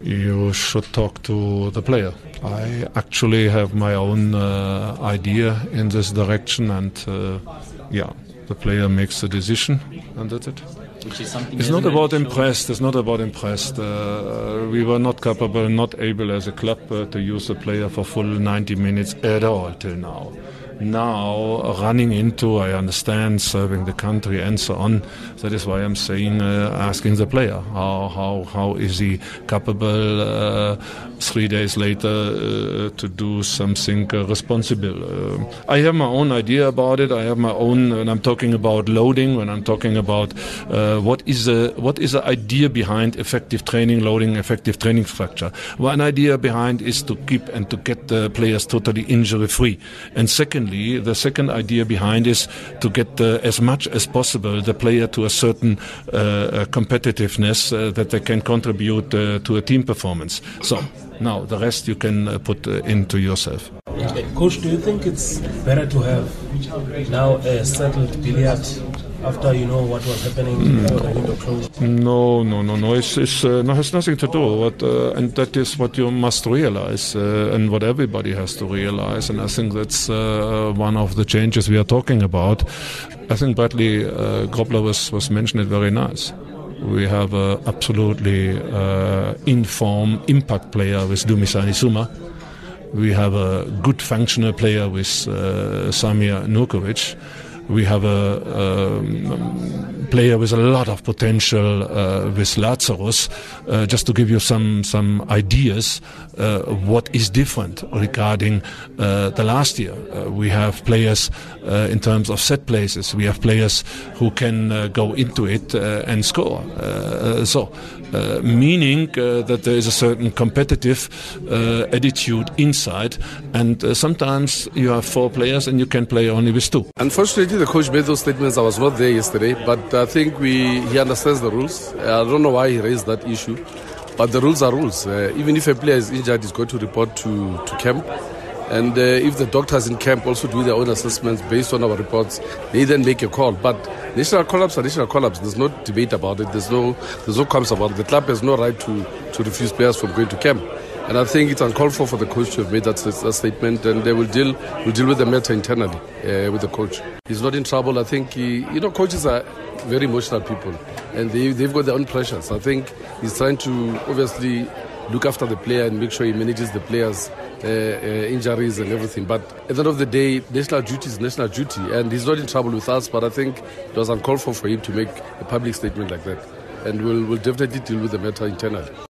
You should talk to the player. I actually have my own uh, idea in this direction, and uh, yeah, the player makes the decision, and that's it. Which is It's not about impressed. It's not about impressed. Uh, we were not capable, not able as a club uh, to use the player for full 90 minutes at all till now. Now, running into, I understand, serving the country and so on. That is why I'm saying, uh, asking the player, how how how is he capable uh, three days later uh, to do something uh, responsible? Uh, I have my own idea about it. I have my own. When I'm talking about loading, when I'm talking about uh, what is the what is the idea behind effective training, loading, effective training structure. One idea behind is to keep and to get the players totally injury free. And secondly, the second idea behind is to get uh, as much as possible the player to a certain uh, uh, competitiveness uh, that they can contribute to a team performance. So now the rest you can put into yourself. Coach, do you think it's better to have now a settled Billiat after you know what was happening before the window closed? No, no, no, no. It's, it's uh, no, has nothing to do. What, uh, and that is what you must realize, uh, and what everybody has to realize. And I think that's uh, one of the changes we are talking about. I think Bradley uh, Grobler was was mentioned it very nice. We have a absolutely uh, informed impact player with Dumisani Zuma. We have a good functional player with uh, Samir Nurkovic. We have a um, player with a lot of potential uh, with Lazarus. Uh, just to give you some some ideas, uh, what is different regarding uh, the last year? Uh, we have players in terms of set places. We have players who can go into it and score. So, meaning that there is a certain competitive attitude inside, and sometimes you have four players and you can play only with two. Unfortunately, the coach made those statements. I was not there yesterday, but I think we he understands the rules. I don't know why he raised that issue, but the rules are rules. Uh, even if a player is injured, he's going to report to, to camp. And uh, if the doctors in camp also do their own assessments based on our reports, they then make a call. But national call-ups are national call-ups. There's no debate about it. There's no there's no comments about it. The club has no right to, to refuse players from going to camp. And I think it's uncalled for for the coach to have made that, that statement, and they will deal will deal with the matter internally uh, with the coach. He's not in trouble. I think he, you know coaches are very emotional people, and they they've got their own pressures. I think he's trying to obviously look after the player and make sure he manages the players' uh, uh, injuries and everything. But at the end of the day, national duty is national duty, and he's not in trouble with us. But I think it was uncalled for for him to make a public statement like that, and we'll, we'll definitely deal with the matter internally.